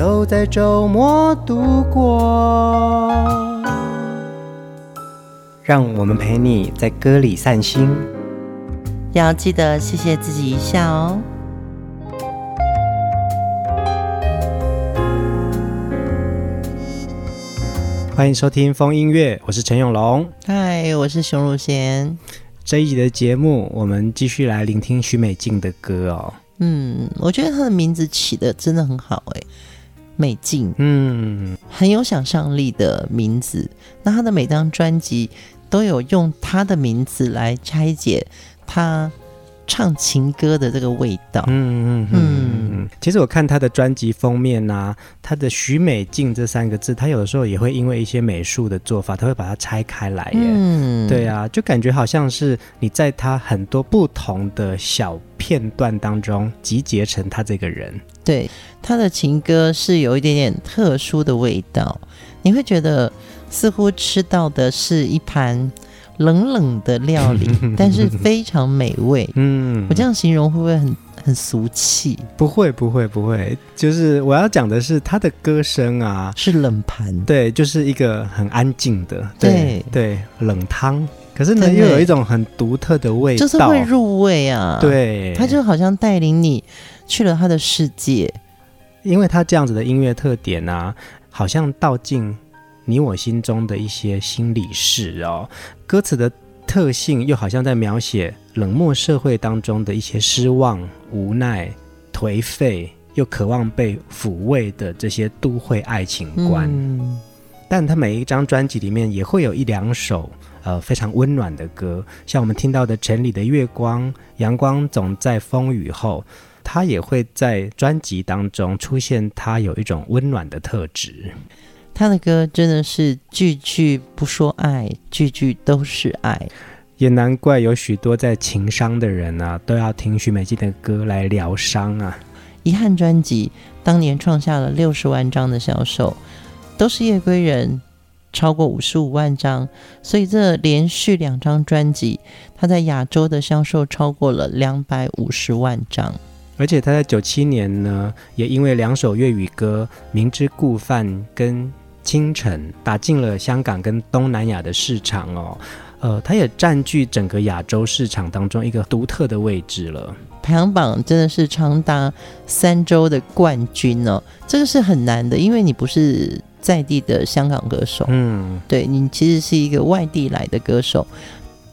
都在周末度过，让我们陪你在歌里散心，要记得谢谢自己一下哦。欢迎收听风音乐，我是陈永龙，嗨，我是熊汝贤。这一集的节目，我们继续来聆听许美静的歌哦。嗯，我觉得她的名字起的真的很好哎。美静，嗯，很有想象力的名字。那他的每张专辑都有用他的名字来拆解他唱情歌的这个味道。嗯嗯嗯嗯。其实我看他的专辑封面啊，他的许美静这三个字，他有的时候也会因为一些美术的做法，他会把它拆开来耶。嗯，对啊，就感觉好像是你在他很多不同的小片段当中集结成他这个人。对，他的情歌是有一点点特殊的味道，你会觉得似乎吃到的是一盘冷冷的料理，但是非常美味。嗯，我这样形容会不会很很俗气？不会，不会，不会。就是我要讲的是他的歌声啊，是冷盘，对，就是一个很安静的，对对，对，冷汤。可是呢，又有一种很独特的味道，就是会入味啊。对，他就好像带领你去了他的世界，因为他这样子的音乐特点啊，好像道尽你我心中的一些心理事哦。歌词的特性又好像在描写冷漠社会当中的一些失望、无奈、颓废，又渴望被抚慰的这些都会爱情观。嗯，但他每一张专辑里面也会有一两首。呃，非常温暖的歌，像我们听到的《城里的月光》，阳光总在风雨后，它也会在专辑当中出现。它有一种温暖的特质。他的歌真的是句句不说爱，句句都是爱。也难怪有许多在情伤的人啊，都要听许美静的歌来疗伤啊。遗憾专辑当年创下了六十万张的销售，都是夜归人。超过五十五万张，所以这连续两张专辑，他在亚洲的销售超过了两百五十万张。而且他在九七年呢，也因为两首粤语歌《明知故犯》跟《清晨》打进了香港跟东南亚的市场哦。呃，他也占据整个亚洲市场当中一个独特的位置了。排行榜真的是长达三周的冠军哦，这个是很难的，因为你不是。在地的香港歌手，嗯，对，你其实是一个外地来的歌手，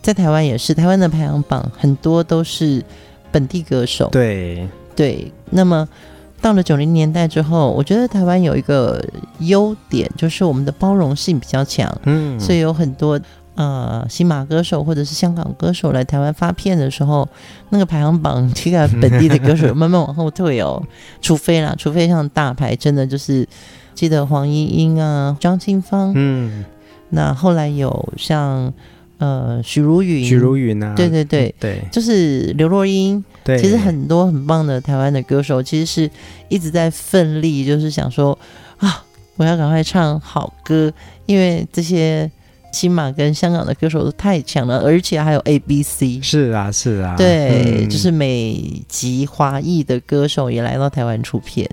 在台湾也是，台湾的排行榜很多都是本地歌手，对。对。那么到了九零年代之后，我觉得台湾有一个优点，就是我们的包容性比较强，嗯，所以有很多呃新马歌手或者是香港歌手来台湾发片的时候，那个排行榜这个本地的歌手 慢慢往后退哦，除非啦，除非像大牌，真的就是。记得黄莺莺啊，张清芳，嗯，那后来有像呃许茹芸，许茹芸啊，对对对。对，就是刘若英，对，其实很多很棒的台湾的歌手，其实是一直在奋力，就是想说啊，我要赶快唱好歌，因为这些新马跟香港的歌手都太强了，而且还有 A B C，是啊是啊，对，嗯、就是美籍华裔的歌手也来到台湾出片。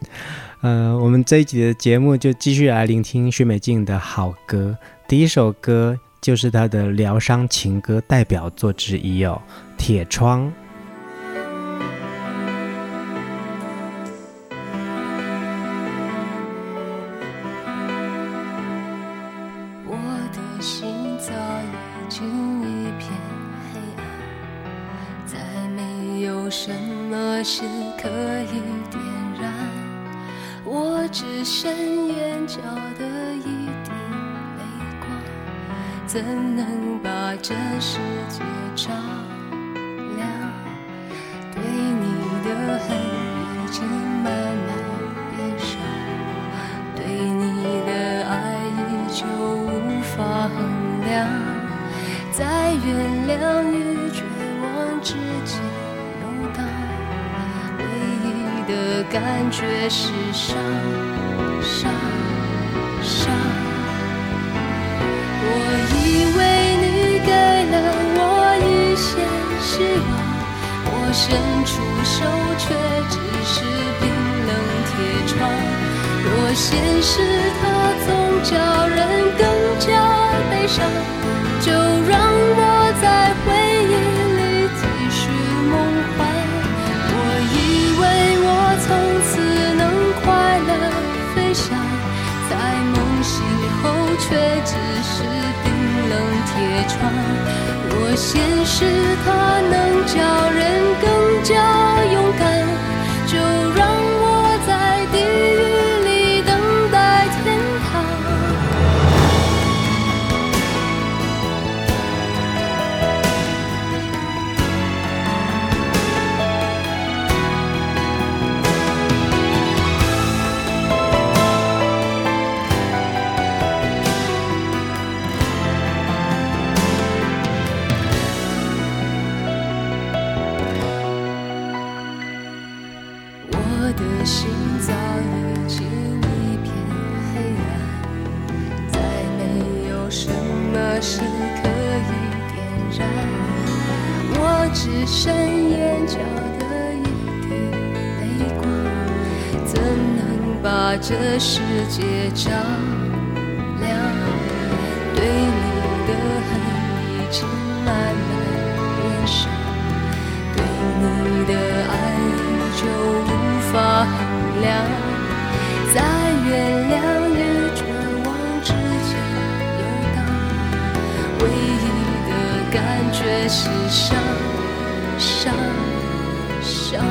呃，我们这一集的节目就继续来聆听许美静的好歌。第一首歌就是她的疗伤情歌代表作之一哦，《铁窗》。我的心早已经一片黑暗，再没有什么是怎能把这世界照亮？对你的恨已经慢慢变少，对你的爱依旧无法衡量。在原谅与绝望之间游荡，唯一的感觉是伤，伤。伸出手却只是冰冷铁窗。若现实它总叫人更加悲伤，就让我在回忆里继续梦幻。我以为我从此能快乐飞翔，在梦醒后却只是冰冷铁窗。若现实它能叫人就把这世界照亮，对你的恨已经慢慢变少，对你的爱依旧无法衡量，在原谅与绝望之间游荡，唯一的感觉是伤伤伤。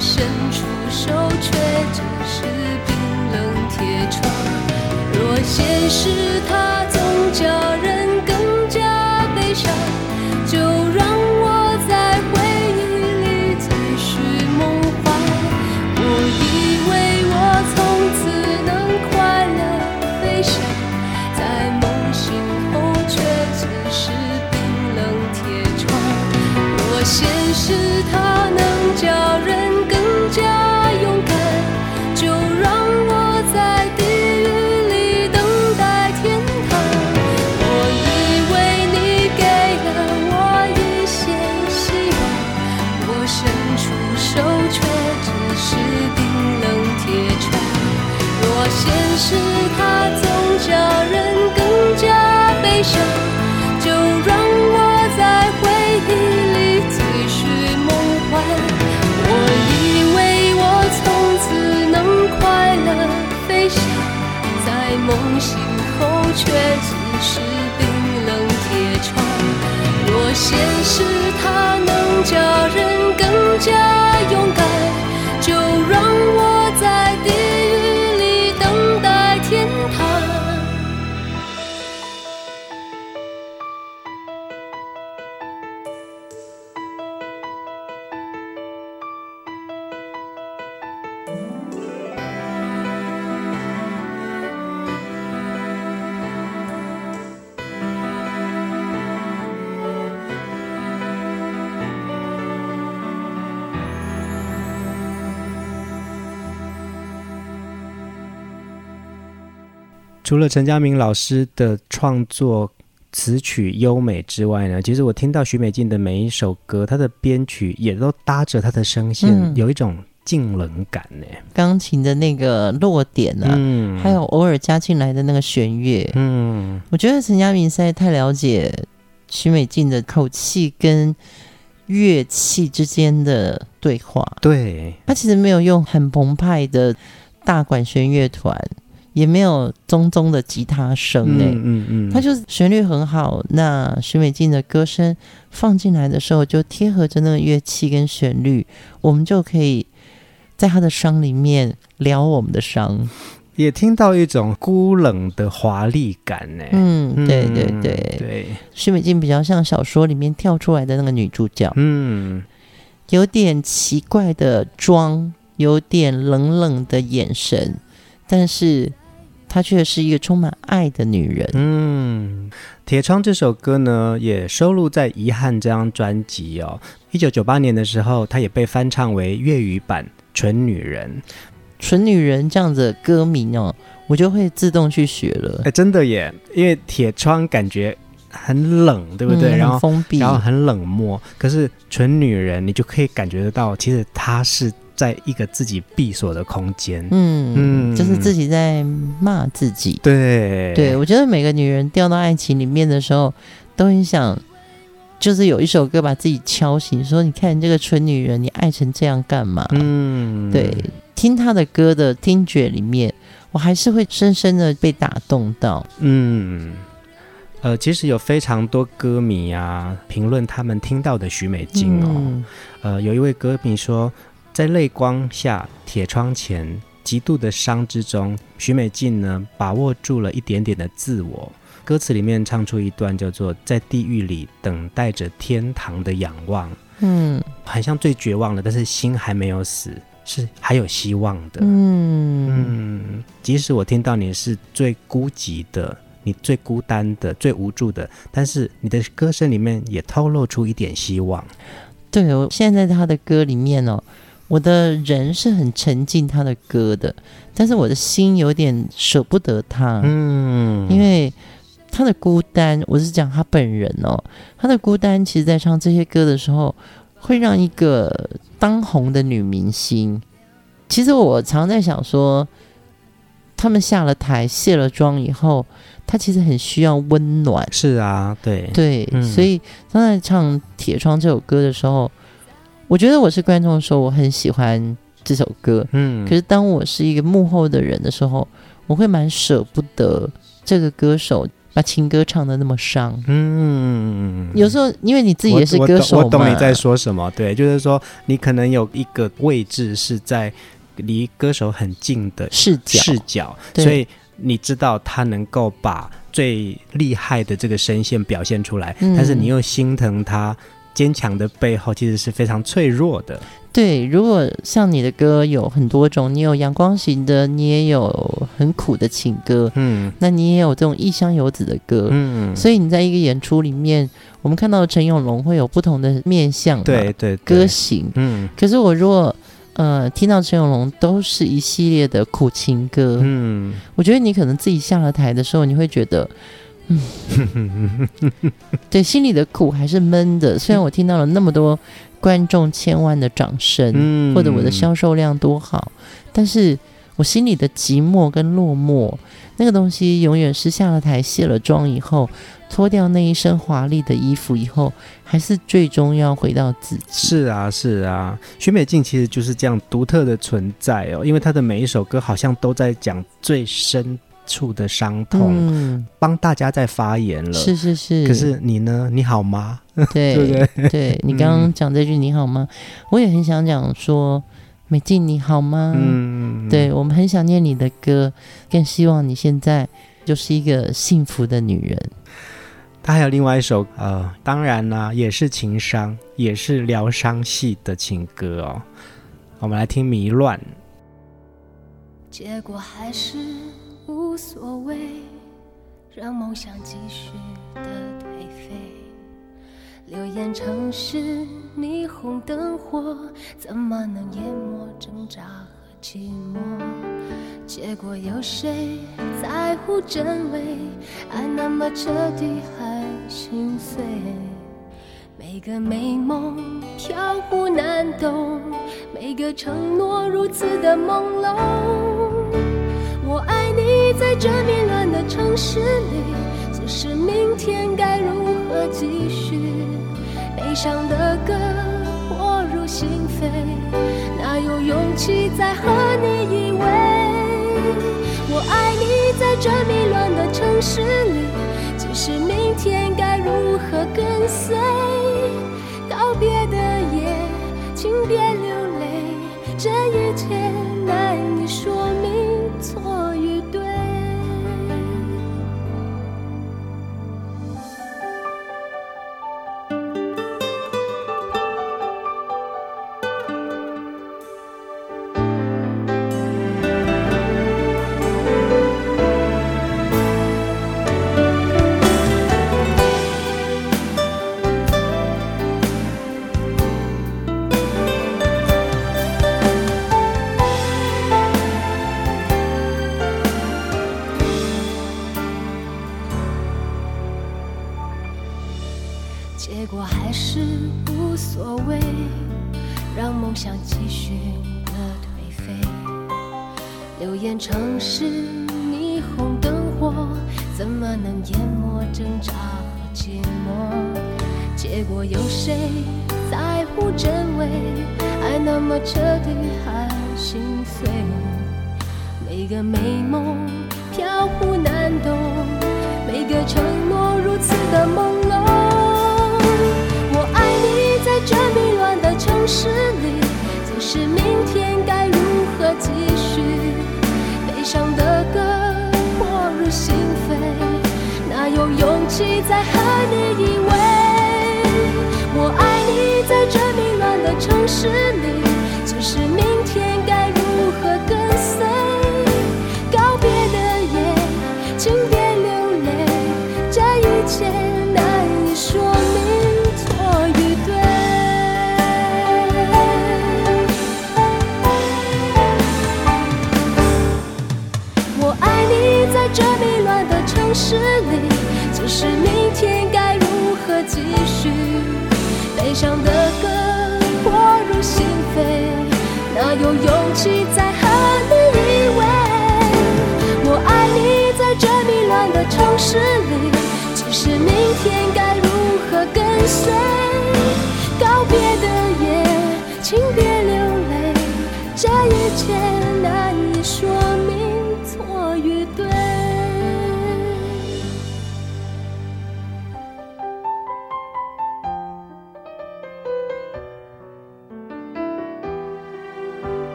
伸出手，却只是冰冷铁窗。若现实它除了陈嘉明老师的创作词曲优美之外呢，其实我听到许美静的每一首歌，她的编曲也都搭着她的声线，嗯、有一种静冷感呢。钢琴的那个落点呢、啊，嗯，还有偶尔加进来的那个弦乐，嗯，我觉得陈嘉明实在太了解许美静的口气跟乐器之间的对话。对，他其实没有用很澎湃的大管弦乐团。也没有中中的吉他声诶、欸，嗯嗯嗯，它就是旋律很好。那许美静的歌声放进来的时候，就贴合着那个乐器跟旋律，我们就可以在她的伤里面疗我们的伤，也听到一种孤冷的华丽感呢、欸。嗯，对对对对，许美静比较像小说里面跳出来的那个女主角，嗯，有点奇怪的妆，有点冷冷的眼神，但是。她却是一个充满爱的女人。嗯，《铁窗》这首歌呢，也收录在《遗憾》这张专辑哦。一九九八年的时候，它也被翻唱为粤语版《蠢女人》。蠢女人这样子的歌名哦，我就会自动去学了。哎，真的耶，因为铁窗感觉很冷，对不对？嗯、然后封闭，然后很冷漠。可是蠢女人，你就可以感觉得到，其实她是在一个自己闭锁的空间。嗯嗯，就是自己在骂自己。对对，我觉得每个女人掉到爱情里面的时候，都很想。就是有一首歌把自己敲醒，说：“你看这个蠢女人，你爱成这样干嘛？”嗯，对，听她的歌的听觉里面，我还是会深深的被打动到。嗯，呃，其实有非常多歌迷啊评论他们听到的许美静哦，嗯、呃，有一位歌迷说，在泪光下、铁窗前、极度的伤之中，许美静呢把握住了一点点的自我。歌词里面唱出一段叫做“在地狱里等待着天堂的仰望”，嗯，很像最绝望的，但是心还没有死，是还有希望的。嗯嗯，即使我听到你是最孤寂的，你最孤单的，最无助的，但是你的歌声里面也透露出一点希望。对，我现在在他的歌里面哦，我的人是很沉浸他的歌的，但是我的心有点舍不得他。嗯，因为。他的孤单，我是讲他本人哦。他的孤单，其实在唱这些歌的时候，会让一个当红的女明星。其实我常在想说，他们下了台、卸了妆以后，他其实很需要温暖。是啊，对对，嗯、所以当在唱《铁窗》这首歌的时候，我觉得我是观众的时候，我很喜欢这首歌。嗯，可是当我是一个幕后的人的时候，我会蛮舍不得这个歌手。把情歌唱的那么伤，嗯，有时候因为你自己也是歌手我懂你在说什么。对，就是说你可能有一个位置是在离歌手很近的视角，视角，所以你知道他能够把最厉害的这个声线表现出来，嗯，但是你又心疼他坚强的背后其实是非常脆弱的。对，如果像你的歌有很多种，你有阳光型的，你也有很苦的情歌，嗯，那你也有这种异乡游子的歌，嗯，所以你在一个演出里面，我们看到陈永龙会有不同的面相，对对，歌型，嗯，可是我如果呃听到陈永龙都是一系列的苦情歌，嗯，我觉得你可能自己下了台的时候，你会觉得，嗯，对，心里的苦还是闷的，虽然我听到了那么多。观众千万的掌声，嗯、或者我的销售量多好，但是我心里的寂寞跟落寞，那个东西永远是下了台卸了妆以后，脱掉那一身华丽的衣服以后，还是最终要回到自己。是啊，是啊，许美静其实就是这样独特的存在哦，因为她的每一首歌好像都在讲最深处的伤痛，嗯、帮大家在发言了。是是是，可是你呢？你好吗？对 对对，对，你刚刚讲这句“你好吗”，嗯、我也很想讲说“美静你好吗”。嗯，对，我们很想念你的歌，更希望你现在就是一个幸福的女人。他还有另外一首，呃，当然呢，也是情伤，也是疗伤系的情歌哦。我们来听《迷乱》。结果还是无所谓，让梦想继续的颓废。流言城市霓虹灯火，怎么能淹没挣扎和寂寞？结果有谁在乎真伪？爱那么彻底还心碎，每个美梦飘忽难懂，每个承诺如此的朦胧。我爱你，在这迷乱的城市里，只是明天该如何继续？悲伤的歌迫入心扉，哪有勇气再和你依偎？我爱你，在这迷乱的城市里，只是明天该如何跟随？告别的夜，请别流泪，这一切难以说明错与的城市里，只是明天该如何跟随？告别的夜，请别流泪，这一切难以说明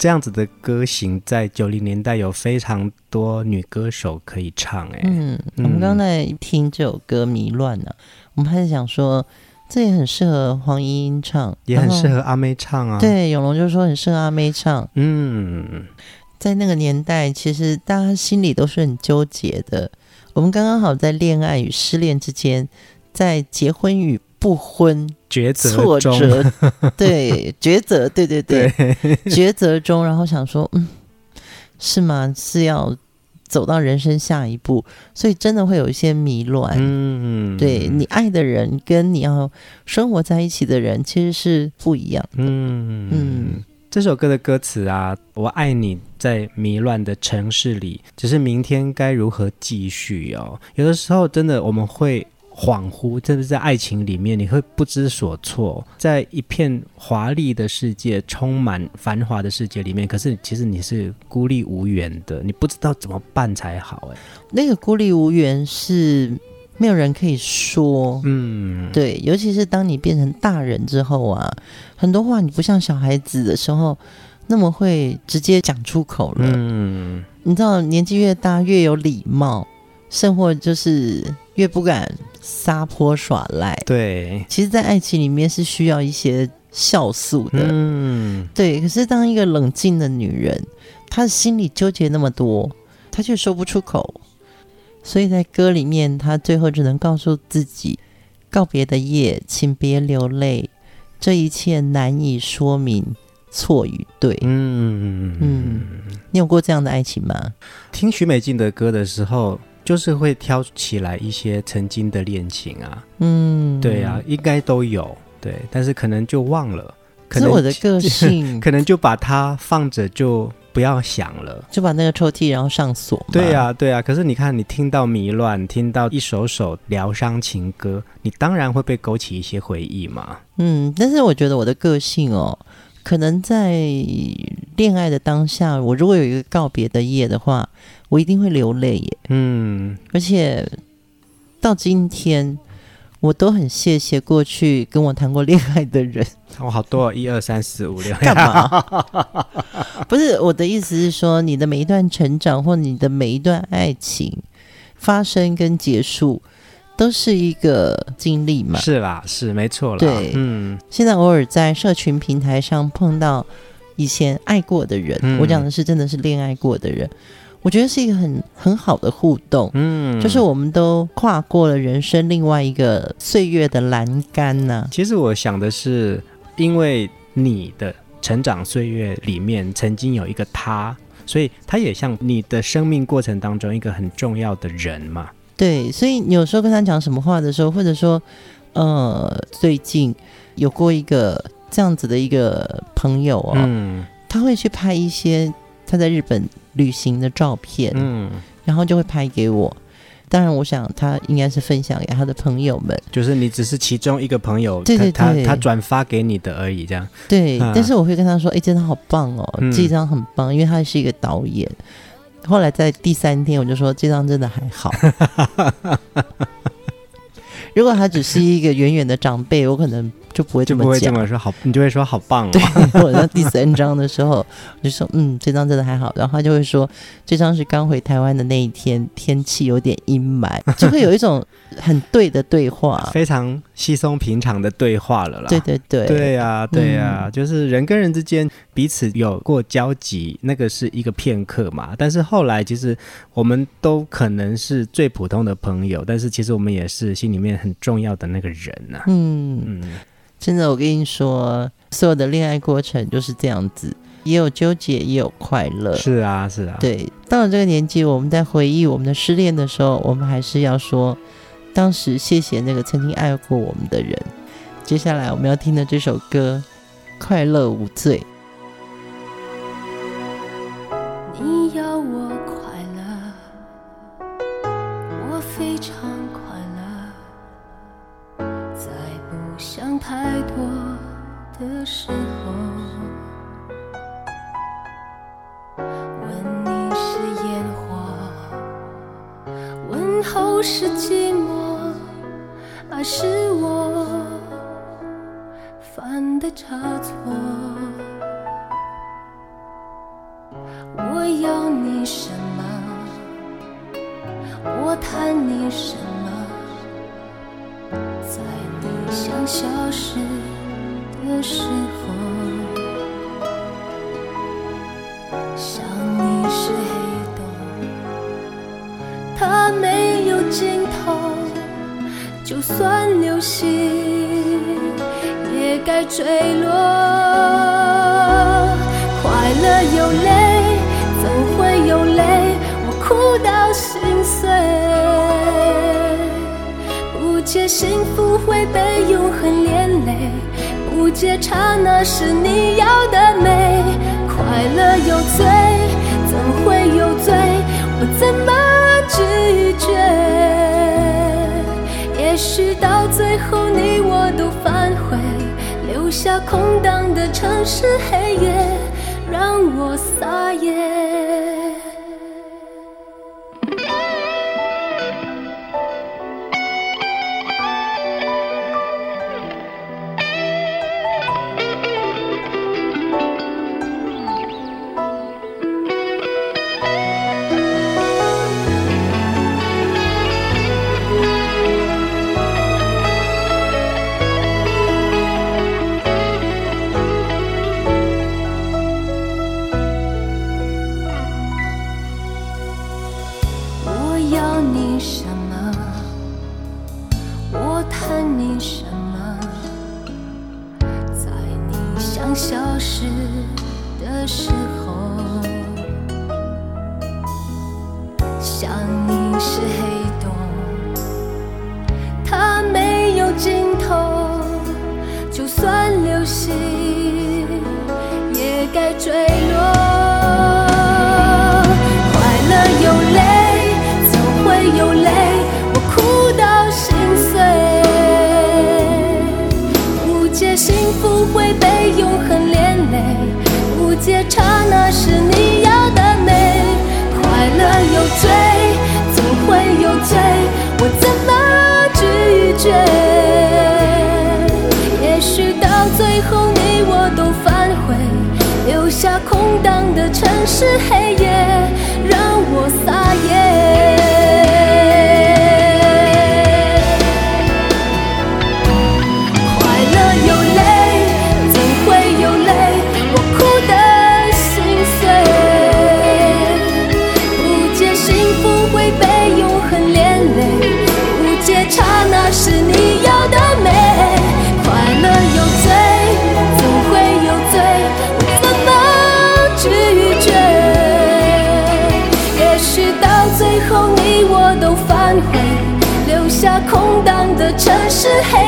这样子的歌型在九零年代有非常多女歌手可以唱，哎，嗯，我们刚才听这首歌《迷乱》呢，我们还是想说，这也很适合黄莺莺唱，也很适合阿妹唱啊。对，永龙就说很适合阿妹唱。嗯，在那个年代，其实大家心里都是很纠结的。我们刚刚好在恋爱与失恋之间，在结婚与不婚抉择挫折，对抉择，对对对，对 抉择中，然后想说，嗯，是吗？是要走到人生下一步，所以真的会有一些迷乱。嗯，对你爱的人跟你要生活在一起的人其实是不一样的。嗯嗯，这首歌的歌词啊，我爱你在迷乱的城市里，只是明天该如何继续哦？有的时候真的我们会。恍惚，真的在爱情里面，你会不知所措，在一片华丽的世界、充满繁华的世界里面，可是其实你是孤立无援的，你不知道怎么办才好。哎，那个孤立无援是没有人可以说，嗯，对，尤其是当你变成大人之后啊，很多话你不像小孩子的时候那么会直接讲出口了。嗯，你知道，年纪越大越有礼貌，甚或就是越不敢。撒泼耍赖，对，其实，在爱情里面是需要一些酵素的，嗯，对。可是，当一个冷静的女人，她的心里纠结那么多，她却说不出口，所以在歌里面，她最后只能告诉自己：告别的夜，请别流泪，这一切难以说明错与对。嗯嗯，你有过这样的爱情吗？听许美静的歌的时候。就是会挑起来一些曾经的恋情啊，嗯，对啊，应该都有，对，但是可能就忘了，可能我的个性，可能就把它放着，就不要想了，就把那个抽屉然后上锁。对啊，对啊。可是你看，你听到迷乱，听到一首首疗伤情歌，你当然会被勾起一些回忆嘛。嗯，但是我觉得我的个性哦。可能在恋爱的当下，我如果有一个告别的夜的话，我一定会流泪耶。嗯，而且到今天，我都很谢谢过去跟我谈过恋爱的人。我好多，一二三四五六，干嘛？不是，我的意思是说，你的每一段成长，或你的每一段爱情发生跟结束。都是一个经历嘛，是啦，是没错啦。对，嗯，现在偶尔在社群平台上碰到以前爱过的人，嗯、我讲的是真的是恋爱过的人，我觉得是一个很很好的互动，嗯，就是我们都跨过了人生另外一个岁月的栏杆呢、啊。其实我想的是，因为你的成长岁月里面曾经有一个他，所以他也像你的生命过程当中一个很重要的人嘛。对，所以你有时候跟他讲什么话的时候，或者说，呃，最近有过一个这样子的一个朋友哦，嗯，他会去拍一些他在日本。旅行的照片，嗯，然后就会拍给我。当然，我想他应该是分享给他的朋友们。就是你只是其中一个朋友，对对对，他他转发给你的而已，这样。对，啊、但是我会跟他说：“哎，这张好棒哦，嗯、这张很棒，因为他是一个导演。”后来在第三天，我就说：“这张真的还好。”如果他只是一个远远的长辈，我可能。就不会这么讲，就不会这么说好，你就会说好棒哦。对，我到第三章的时候，我就说嗯，这张真的还好。然后他就会说，这张是刚回台湾的那一天，天气有点阴霾，就会有一种很对的对话，非常稀松平常的对话了啦。对对对，对呀对呀，嗯、就是人跟人之间彼此有过交集，那个是一个片刻嘛。但是后来其实我们都可能是最普通的朋友，但是其实我们也是心里面很重要的那个人呐、啊。嗯嗯。真的，我跟你说，所有的恋爱过程就是这样子，也有纠结，也有快乐。是啊，是啊。对，到了这个年纪，我们在回忆我们的失恋的时候，我们还是要说，当时谢谢那个曾经爱过我们的人。接下来我们要听的这首歌《快乐无罪》。是黑。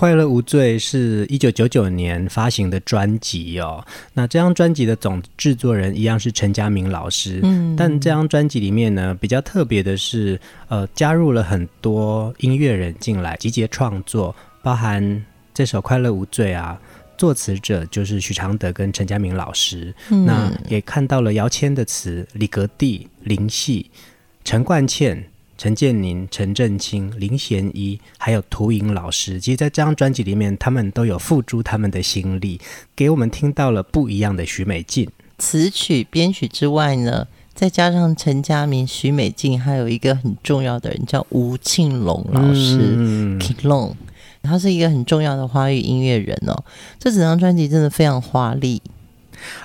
快乐无罪是一九九九年发行的专辑哦。那这张专辑的总制作人一样是陈家明老师，嗯，但这张专辑里面呢，比较特别的是，呃，加入了很多音乐人进来集结创作，包含这首《快乐无罪》啊，作词者就是许常德跟陈家明老师。嗯，那也看到了姚谦的词，李格弟、林夕、陈冠茜。陈建宁、陈振清、林贤一，还有涂颖老师，其实在这张专辑里面，他们都有付诸他们的心力，给我们听到了不一样的许美静。词曲编曲之外呢，再加上陈家明、许美静，还有一个很重要的人叫吴庆隆老师，King Long，他是一个很重要的华语音乐人哦。这整张专辑真的非常华丽。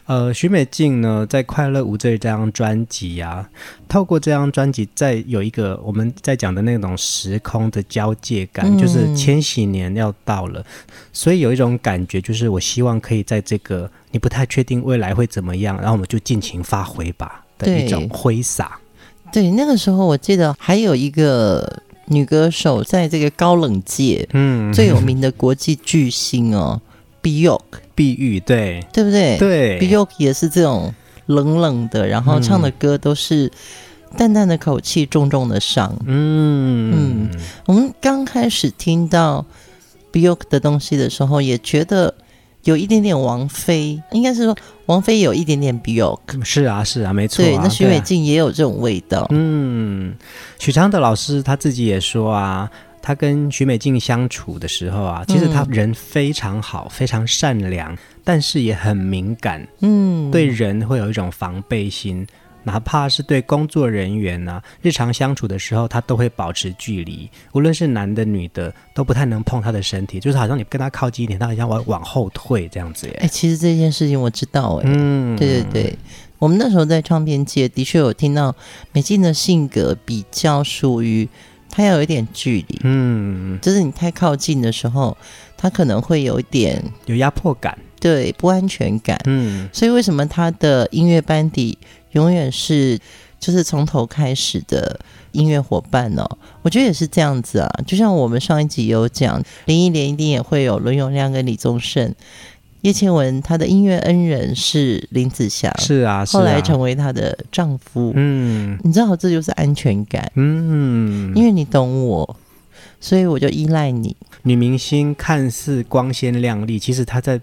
呃，许美静呢，在《快乐无罪》这张专辑啊，透过这张专辑，在有一个我们在讲的那种时空的交界感，嗯、就是千禧年要到了，所以有一种感觉，就是我希望可以在这个你不太确定未来会怎么样，然后我们就尽情发挥吧的一种挥洒。对，那个时候我记得还有一个女歌手，在这个高冷界，嗯，最有名的国际巨星哦。Bjork，碧玉，对，对不对？对，Bjork 也是这种冷冷的，然后唱的歌都是淡淡的口气，重重的伤。嗯嗯，我们刚开始听到 Bjork 的东西的时候，也觉得有一点点王菲，应该是说王菲有一点点 Bjork。是啊，是啊，没错啊。对，那许美静也有这种味道。嗯，许常德老师他自己也说啊。他跟许美静相处的时候啊，其实他人非常好，嗯、非常善良，但是也很敏感，嗯，对人会有一种防备心，哪怕是对工作人员呢、啊，日常相处的时候，他都会保持距离，无论是男的女的，都不太能碰他的身体，就是好像你跟他靠近一点，他好像往往后退这样子。哎，其实这件事情我知道，哎，嗯，对对对，我们那时候在唱片界的确有听到美静的性格比较属于。他要有一点距离，嗯，就是你太靠近的时候，他可能会有一点有压迫感，对，不安全感，嗯，所以为什么他的音乐班底永远是就是从头开始的音乐伙伴呢？我觉得也是这样子啊，就像我们上一集有讲，林忆莲一定也会有伦永亮跟李宗盛。叶倩文，她的音乐恩人是林子祥，是啊，是啊，后来成为她的丈夫。嗯，你知道这就是安全感。嗯，因为你懂我，所以我就依赖你。女明星看似光鲜亮丽，其实她在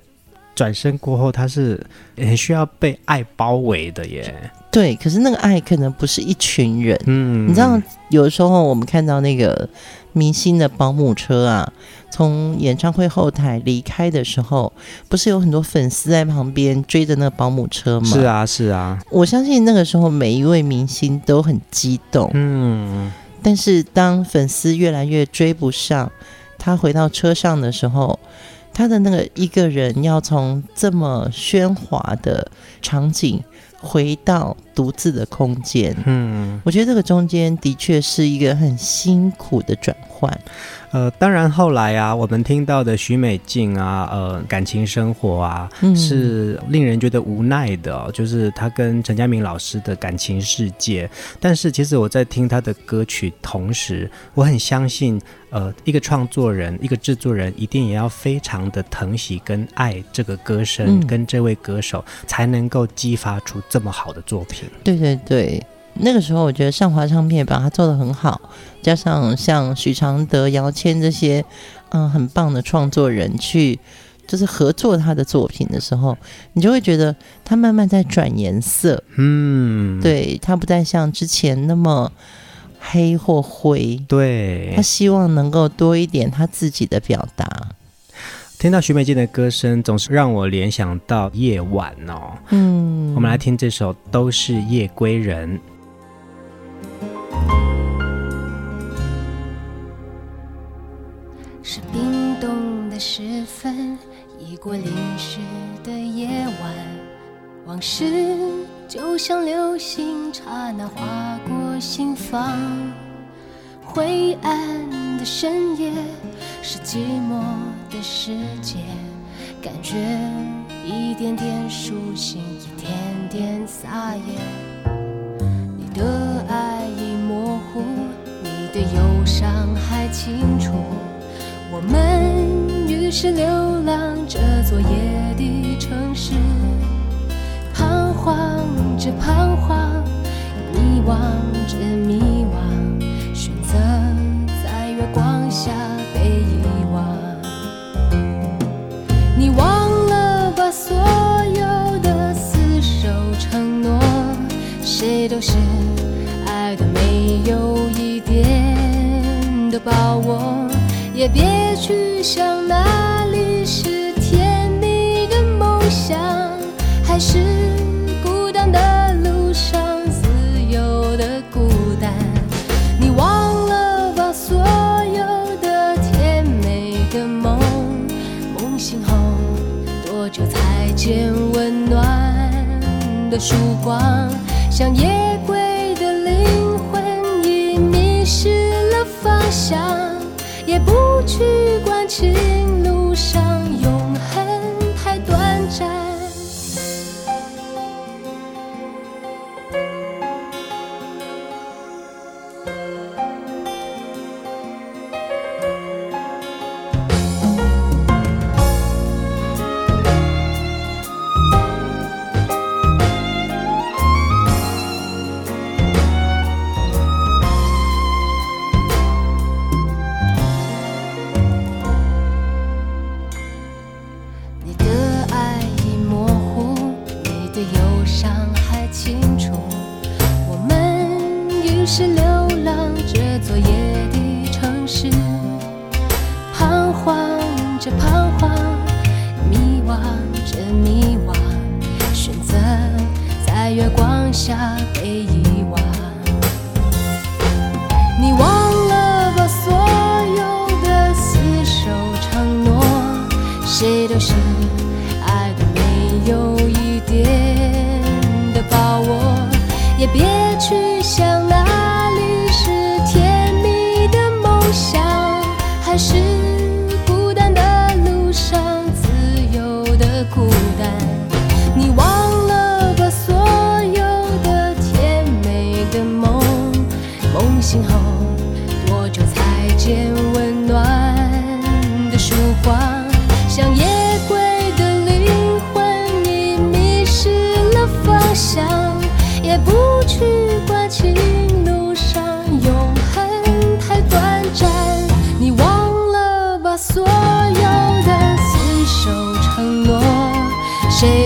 转身过后，她是很需要被爱包围的耶。对，可是那个爱可能不是一群人。嗯，你知道，有的时候我们看到那个明星的保姆车啊。从演唱会后台离开的时候，不是有很多粉丝在旁边追着那个保姆车吗？是啊，是啊。我相信那个时候每一位明星都很激动。嗯。但是当粉丝越来越追不上，他回到车上的时候，他的那个一个人要从这么喧哗的场景回到独自的空间。嗯。我觉得这个中间的确是一个很辛苦的转换。呃，当然后来啊，我们听到的许美静啊，呃，感情生活啊，嗯、是令人觉得无奈的，哦，就是她跟陈佳明老师的感情世界。但是其实我在听她的歌曲同时，我很相信，呃，一个创作人，一个制作人，一定也要非常的疼惜跟爱这个歌声，嗯、跟这位歌手，才能够激发出这么好的作品。对对对。那个时候，我觉得上华唱片把它做得很好，加上像许常德、姚谦这些，嗯，很棒的创作人去，就是合作他的作品的时候，你就会觉得他慢慢在转颜色，嗯，对，他不再像之前那么黑或灰，对，他希望能够多一点他自己的表达。听到许美静的歌声，总是让我联想到夜晚哦，嗯，我们来听这首《都是夜归人》。是冰冻的时分，已过淋湿的夜晚，往事就像流星，刹那划过心房。灰暗的深夜，是寂寞的世界，感觉一点点苏醒，一点点撒野。你的爱已模糊，你的忧伤还清楚。我们于是流浪这座夜的城市，彷徨着彷徨，迷惘着迷惘，选择在月光下谁都是爱的没有一点的把握。也别去想哪里是甜蜜的梦想，还是孤单的路上自由的孤单。你忘了吧，所有的甜美的梦，梦醒后多久才见温暖的曙光？像夜归的灵魂已迷失了方向。也不去管情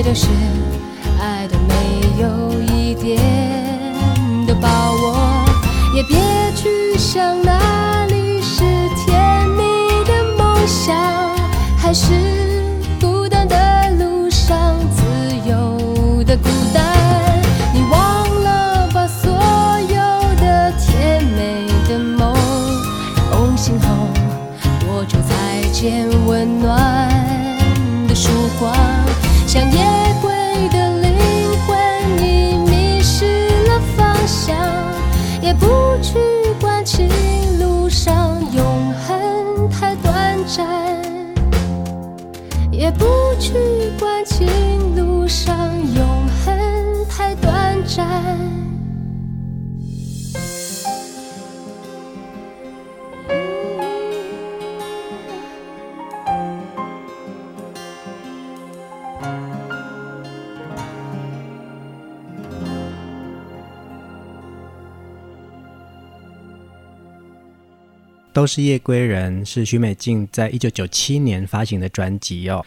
这是爱的没有一点的把握，也别去想那。都是夜归人是许美静在一九九七年发行的专辑哦。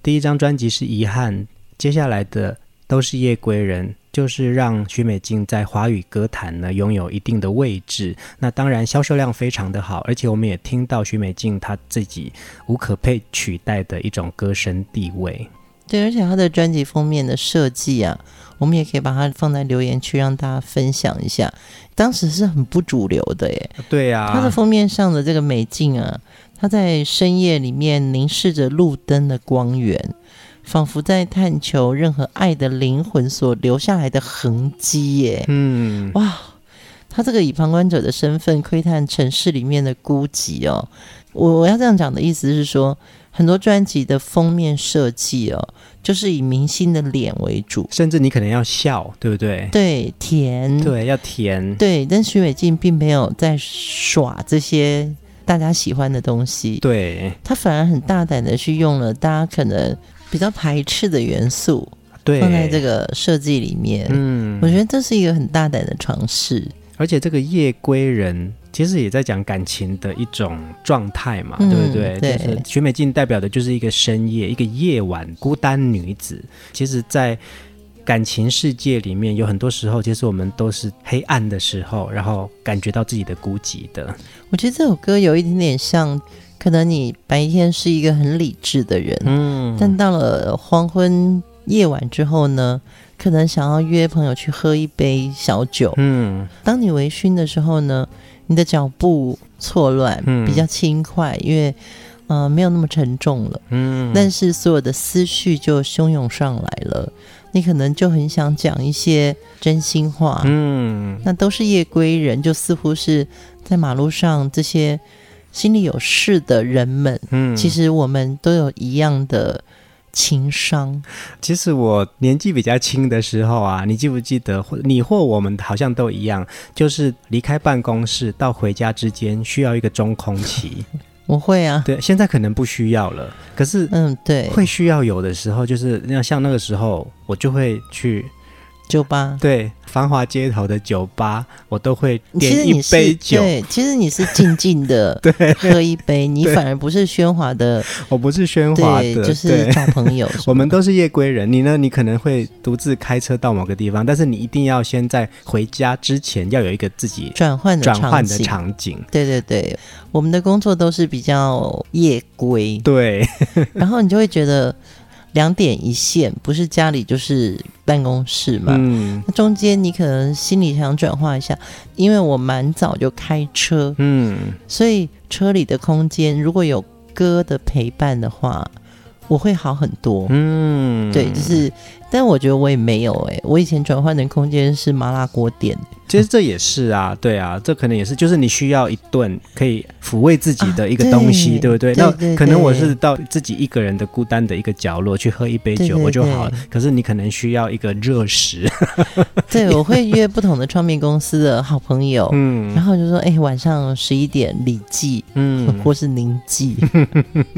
第一张专辑是遗憾，接下来的都是夜归人，就是让许美静在华语歌坛呢拥有一定的位置。那当然销售量非常的好，而且我们也听到许美静她自己无可被取代的一种歌声地位。对，而且他的专辑封面的设计啊。我们也可以把它放在留言区，让大家分享一下。当时是很不主流的耶。对呀、啊，它的封面上的这个美静啊，他在深夜里面凝视着路灯的光源，仿佛在探求任何爱的灵魂所留下来的痕迹。耶，嗯，哇，他这个以旁观者的身份窥探城市里面的孤寂哦。我我要这样讲的意思是说，很多专辑的封面设计哦，就是以明星的脸为主，甚至你可能要笑，对不对？对，甜，对，要甜，对。但许美静并没有在耍这些大家喜欢的东西，对，她反而很大胆的去用了大家可能比较排斥的元素，对，放在这个设计里面。嗯，我觉得这是一个很大胆的尝试。而且这个夜归人其实也在讲感情的一种状态嘛，嗯、对不对？对，就是许美静代表的就是一个深夜，一个夜晚孤单女子。其实，在感情世界里面，有很多时候，其实我们都是黑暗的时候，然后感觉到自己的孤寂的。我觉得这首歌有一点点像，可能你白天是一个很理智的人，嗯，但到了黄昏夜晚之后呢？可能想要约朋友去喝一杯小酒，嗯，当你微醺的时候呢，你的脚步错乱，嗯，比较轻快，因为呃没有那么沉重了，嗯，但是所有的思绪就汹涌上来了，你可能就很想讲一些真心话，嗯，那都是夜归人，就似乎是在马路上这些心里有事的人们，嗯，其实我们都有一样的。情商。其实我年纪比较轻的时候啊，你记不记得？你或我们好像都一样，就是离开办公室到回家之间需要一个中空期。我会啊，对，现在可能不需要了。可是，嗯，对，会需要有的时候，就是那像那个时候，我就会去酒吧，对。繁华街头的酒吧，我都会点一杯酒。对，其实你是静静的，对，喝一杯，你反而不是喧哗的。我不是喧哗的，就是找朋友。我们都是夜归人。你呢？你可能会独自开车到某个地方，但是你一定要先在回家之前要有一个自己转换的转换的场景。对对对，我们的工作都是比较夜归。对，然后你就会觉得。两点一线，不是家里就是办公室嘛。嗯，那中间你可能心里想转化一下，因为我蛮早就开车，嗯，所以车里的空间如果有歌的陪伴的话，我会好很多。嗯，对，就是，但我觉得我也没有哎、欸，我以前转换的空间是麻辣锅店。其实这也是啊，对啊，这可能也是，就是你需要一顿可以抚慰自己的一个东西，啊、对，对不对？那可能我是到自己一个人的孤单的一个角落去喝一杯酒，我就好了。可是你可能需要一个热食。对，我会约不同的唱片公司的好朋友，嗯，然后就说，哎，晚上十一点李记，嗯，或是宁记，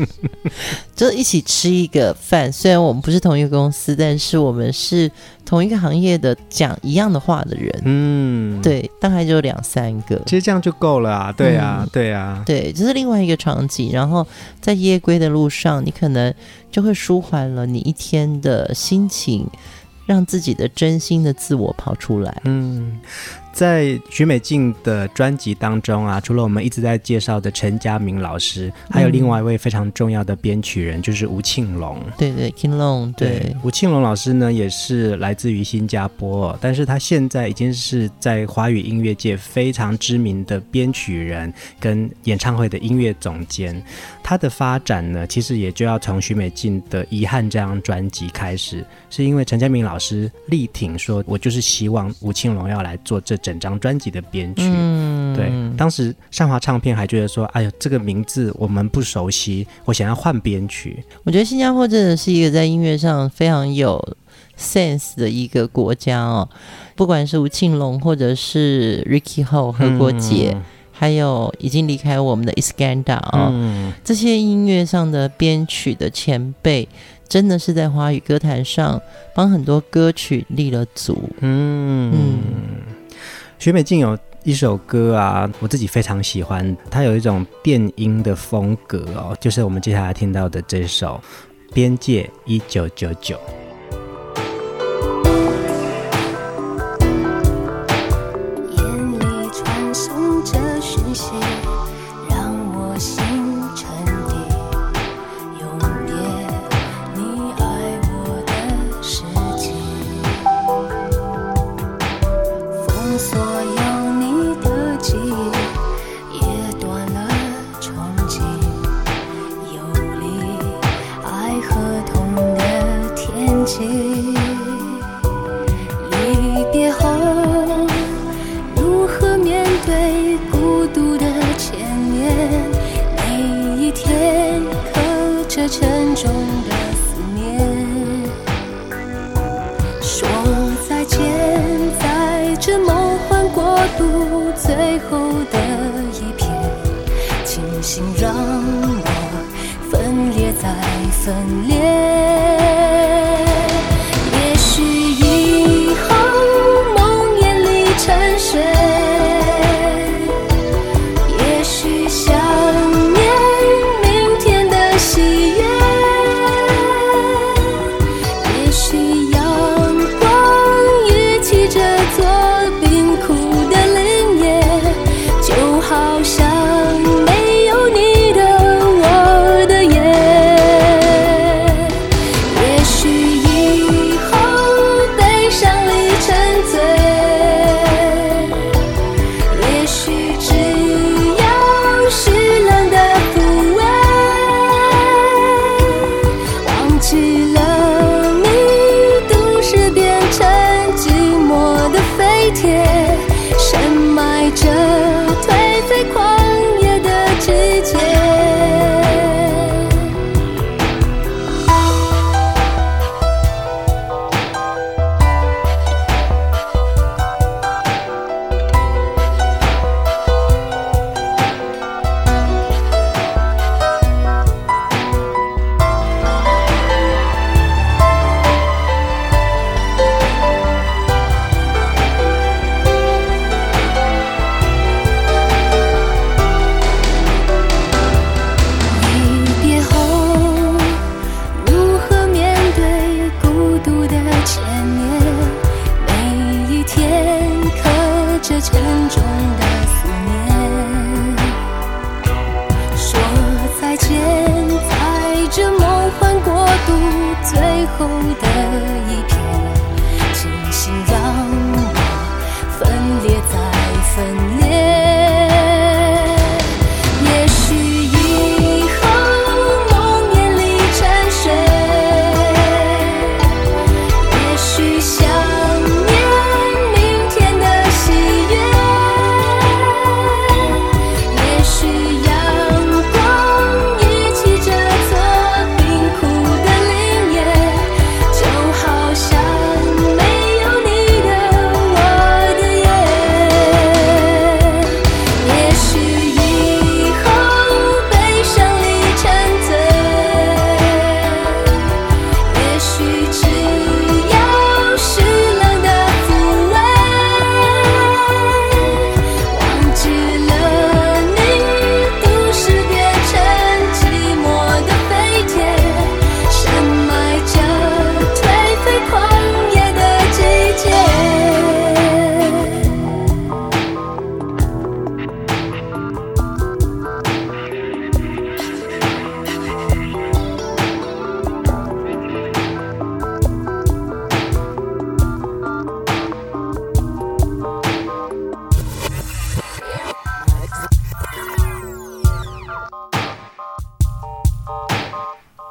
就一起吃一个饭。虽然我们不是同一个公司，但是我们是。同一个行业的讲一样的话的人，嗯，对，大概就两三个，其实这样就够了啊，对啊，嗯、对啊，对，这是另外一个场景。然后在夜归的路上，你可能就会舒缓了你一天的心情，让自己的真心的自我跑出来，嗯。在许美静的专辑当中啊，除了我们一直在介绍的陈家明老师，还有另外一位非常重要的编曲人，就是吴庆隆。对对，King Long。对，吴庆隆老师呢，也是来自于新加坡，但是他现在已经是在华语音乐界非常知名的编曲人跟演唱会的音乐总监。他的发展呢，其实也就要从许美静的《遗憾》这张专辑开始，是因为陈家明老师力挺说，我就是希望吴庆龙要来做这。整张专辑的编曲，嗯，对，当时上华唱片还觉得说，哎呦，这个名字我们不熟悉，我想要换编曲。我觉得新加坡真的是一个在音乐上非常有 sense 的一个国家哦，不管是吴庆隆，或者是 Ricky Ho 何国杰，嗯、还有已经离开我们的 Iskandar 哦，嗯、这些音乐上的编曲的前辈。真的是在华语歌坛上帮很多歌曲立了足。嗯嗯，许美静有一首歌啊，我自己非常喜欢，它有一种电音的风格哦，就是我们接下来听到的这首《边界一九九九》。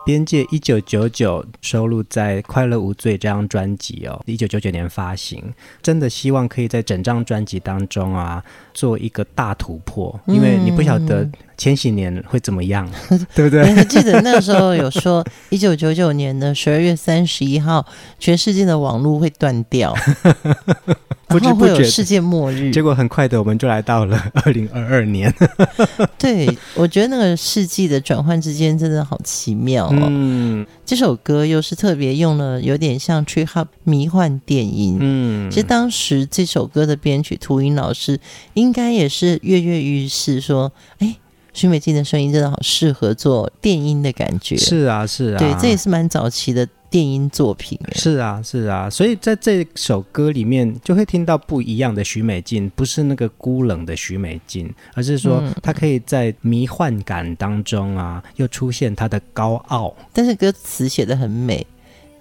边界一九九九收录在《快乐无罪》这张专辑哦，一九九九年发行。真的希望可以在整张专辑当中啊，做一个大突破，因为你不晓得千禧年会怎么样，嗯、对不对？我还记得那时候有说，一九九九年的十二月三十一号，全世界的网络会断掉。不知不觉世界末日，结果很快的我们就来到了 二零二二年。对，我觉得那个世纪的转换之间真的好奇妙哦。嗯，这首歌又是特别用了有点像 trip hop 迷幻电音。嗯，其实当时这首歌的编曲涂云老师应该也是跃跃欲试，说：“哎，许美静的声音真的好适合做电音的感觉。”是啊，是啊，对，这也是蛮早期的。电音作品是啊，是啊，所以在这首歌里面就会听到不一样的许美静，不是那个孤冷的许美静，而是说她可以在迷幻感当中啊，又出现她的高傲。但是歌词写得很美，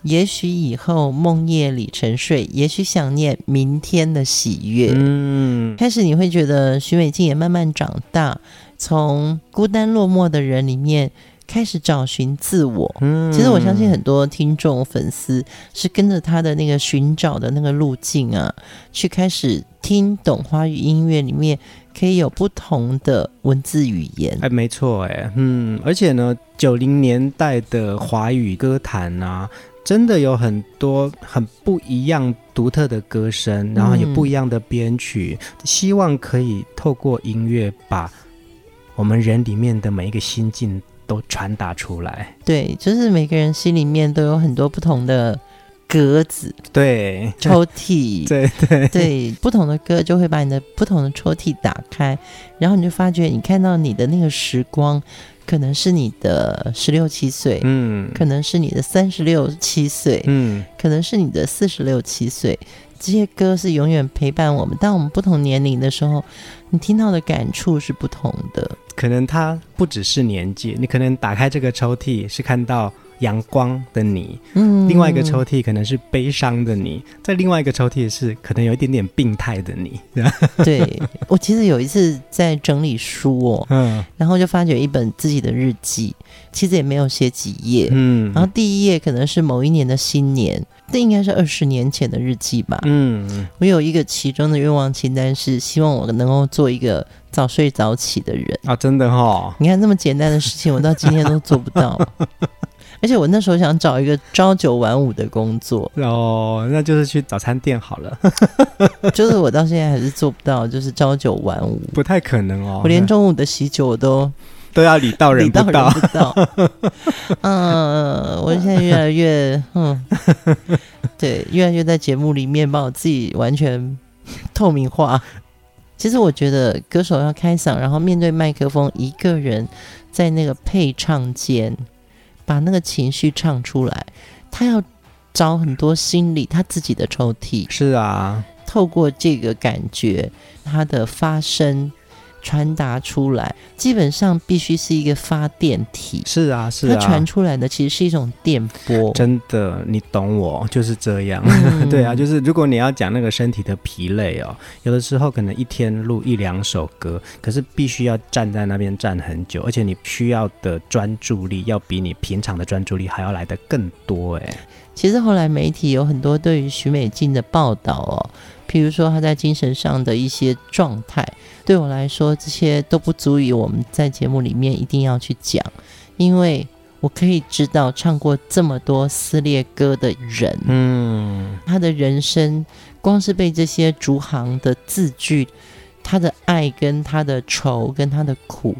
也许以后梦夜里沉睡，也许想念明天的喜悦。嗯，开始你会觉得许美静也慢慢长大，从孤单落寞的人里面。开始找寻自我。嗯，其实我相信很多听众粉丝是跟着他的那个寻找的那个路径啊，去开始听懂华语音乐里面可以有不同的文字语言。哎，没错，哎，嗯，而且呢，九零年代的华语歌坛啊。真的有很多很不一样、独特的歌声，然后也不一样的编曲，嗯、希望可以透过音乐把我们人里面的每一个心境都传达出来。对，就是每个人心里面都有很多不同的格子，对，抽屉，对对对，不同的歌就会把你的不同的抽屉打开，然后你就发觉，你看到你的那个时光。可能是你的十六七岁，嗯，可能是你的三十六七岁，嗯，可能是你的四十六七岁。这些歌是永远陪伴我们。当我们不同年龄的时候，你听到的感触是不同的。可能它不只是年纪，你可能打开这个抽屉是看到。阳光的你，嗯，另外一个抽屉可能是悲伤的你，在另外一个抽屉是可能有一点点病态的你。对，我其实有一次在整理书哦，嗯，然后就发觉一本自己的日记，其实也没有写几页，嗯，然后第一页可能是某一年的新年，这应该是二十年前的日记吧，嗯，我有一个其中的愿望清单是希望我能够做一个早睡早起的人。啊，真的哈、哦，你看这么简单的事情，我到今天都做不到。而且我那时候想找一个朝九晚五的工作哦，那就是去早餐店好了。就是我到现在还是做不到，就是朝九晚五，不太可能哦。我连中午的喜酒我都 都要礼到人不到。不到嗯，我现在越来越嗯，对，越来越在节目里面把我自己完全透明化。其实我觉得歌手要开嗓，然后面对麦克风，一个人在那个配唱间。把那个情绪唱出来，他要找很多心理他自己的抽屉。是啊，透过这个感觉，他的发声。传达出来，基本上必须是一个发电体。是啊，是啊，它传出来的其实是一种电波。真的，你懂我，就是这样。嗯、对啊，就是如果你要讲那个身体的疲累哦，有的时候可能一天录一两首歌，可是必须要站在那边站很久，而且你需要的专注力要比你平常的专注力还要来得更多哎。其实后来媒体有很多对于许美静的报道哦。譬如说他在精神上的一些状态，对我来说这些都不足以我们在节目里面一定要去讲，因为我可以知道唱过这么多撕裂歌的人，嗯，他的人生光是被这些逐行的字句，他的爱跟他的愁跟他的苦，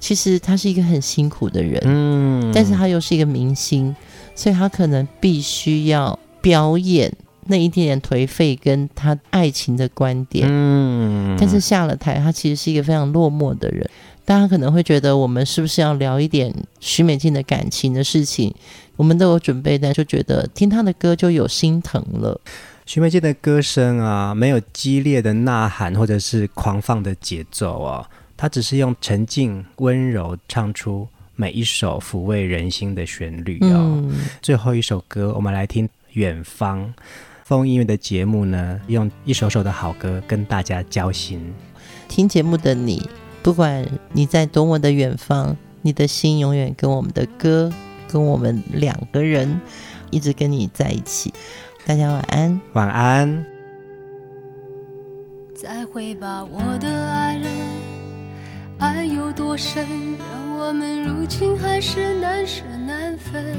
其实他是一个很辛苦的人，嗯，但是他又是一个明星，所以他可能必须要表演。那一点点颓废跟他爱情的观点，嗯，但是下了台，他其实是一个非常落寞的人。大家可能会觉得，我们是不是要聊一点许美静的感情的事情？我们都有准备，但就觉得听她的歌就有心疼了。许美静的歌声啊，没有激烈的呐喊或者是狂放的节奏哦，她只是用沉静温柔唱出每一首抚慰人心的旋律哦。嗯，最后一首歌，我们来听《远方》。风音乐的节目呢，用一首首的好歌跟大家交心。听节目的你，不管你在多么的远方，你的心永远跟我们的歌，跟我们两个人一直跟你在一起。大家晚安，晚安。再会吧，我的爱人，爱有多深，让我们如今还是难舍难分。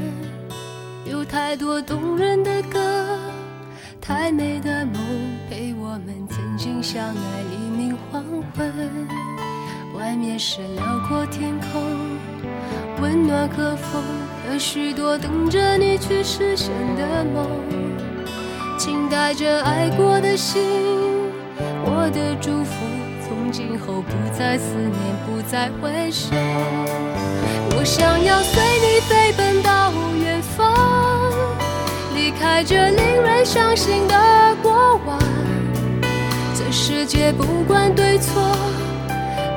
有太多动人的歌。太美的梦陪我们曾经相爱，黎明黄昏。外面是辽阔天空，温暖和风和许多等着你去实现的梦。请带着爱过的心，我的祝福，从今后不再思念，不再回首。我想要随你飞奔到远方。离开这令人伤心的过往，这世界不管对错，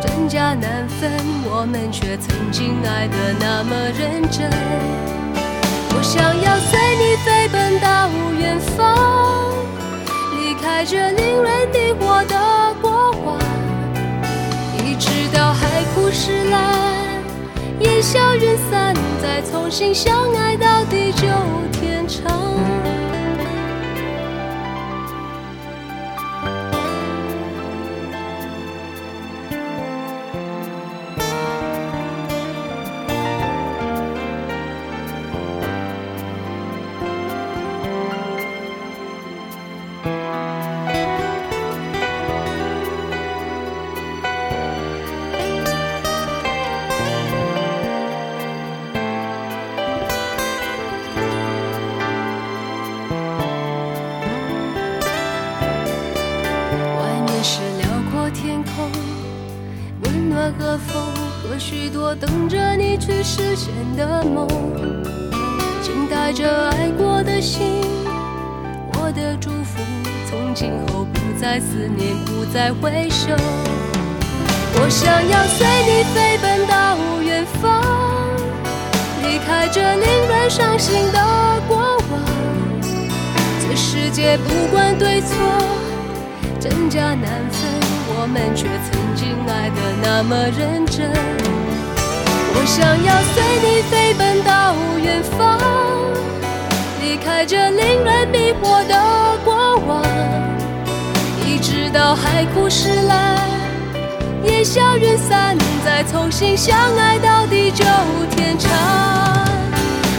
真假难分，我们却曾经爱得那么认真。我想要随你飞奔到远方，离开这令人迷惑的过往，一直到海枯石烂，烟消云散，再重新相爱到底后不再思念，不再回首。我想要随你飞奔到远方，离开这令人伤心的过往。这世界不管对错，真假难分，我们却曾经爱得那么认真。我想要随你飞奔到远方，离开这令人迷惑的过往，到海枯石烂，烟消云散，再重新相爱到地久天长。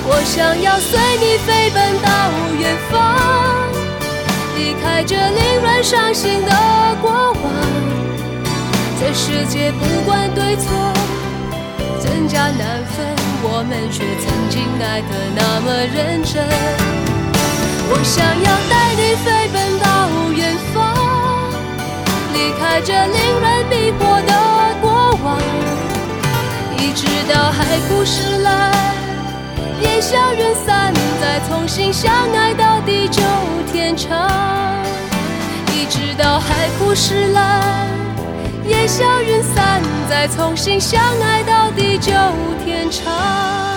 我想要随你飞奔到远方，离开这令人伤心的过往，这世界不管对错。真假难分，我们却曾经爱得那么认真。我想要带你飞奔到远方，离开这令人迷惑的过往，一直到海枯石烂，烟消云散，再重新相爱到地久天长，一直到海枯石烂。烟消云散，再重新相爱到地久天长。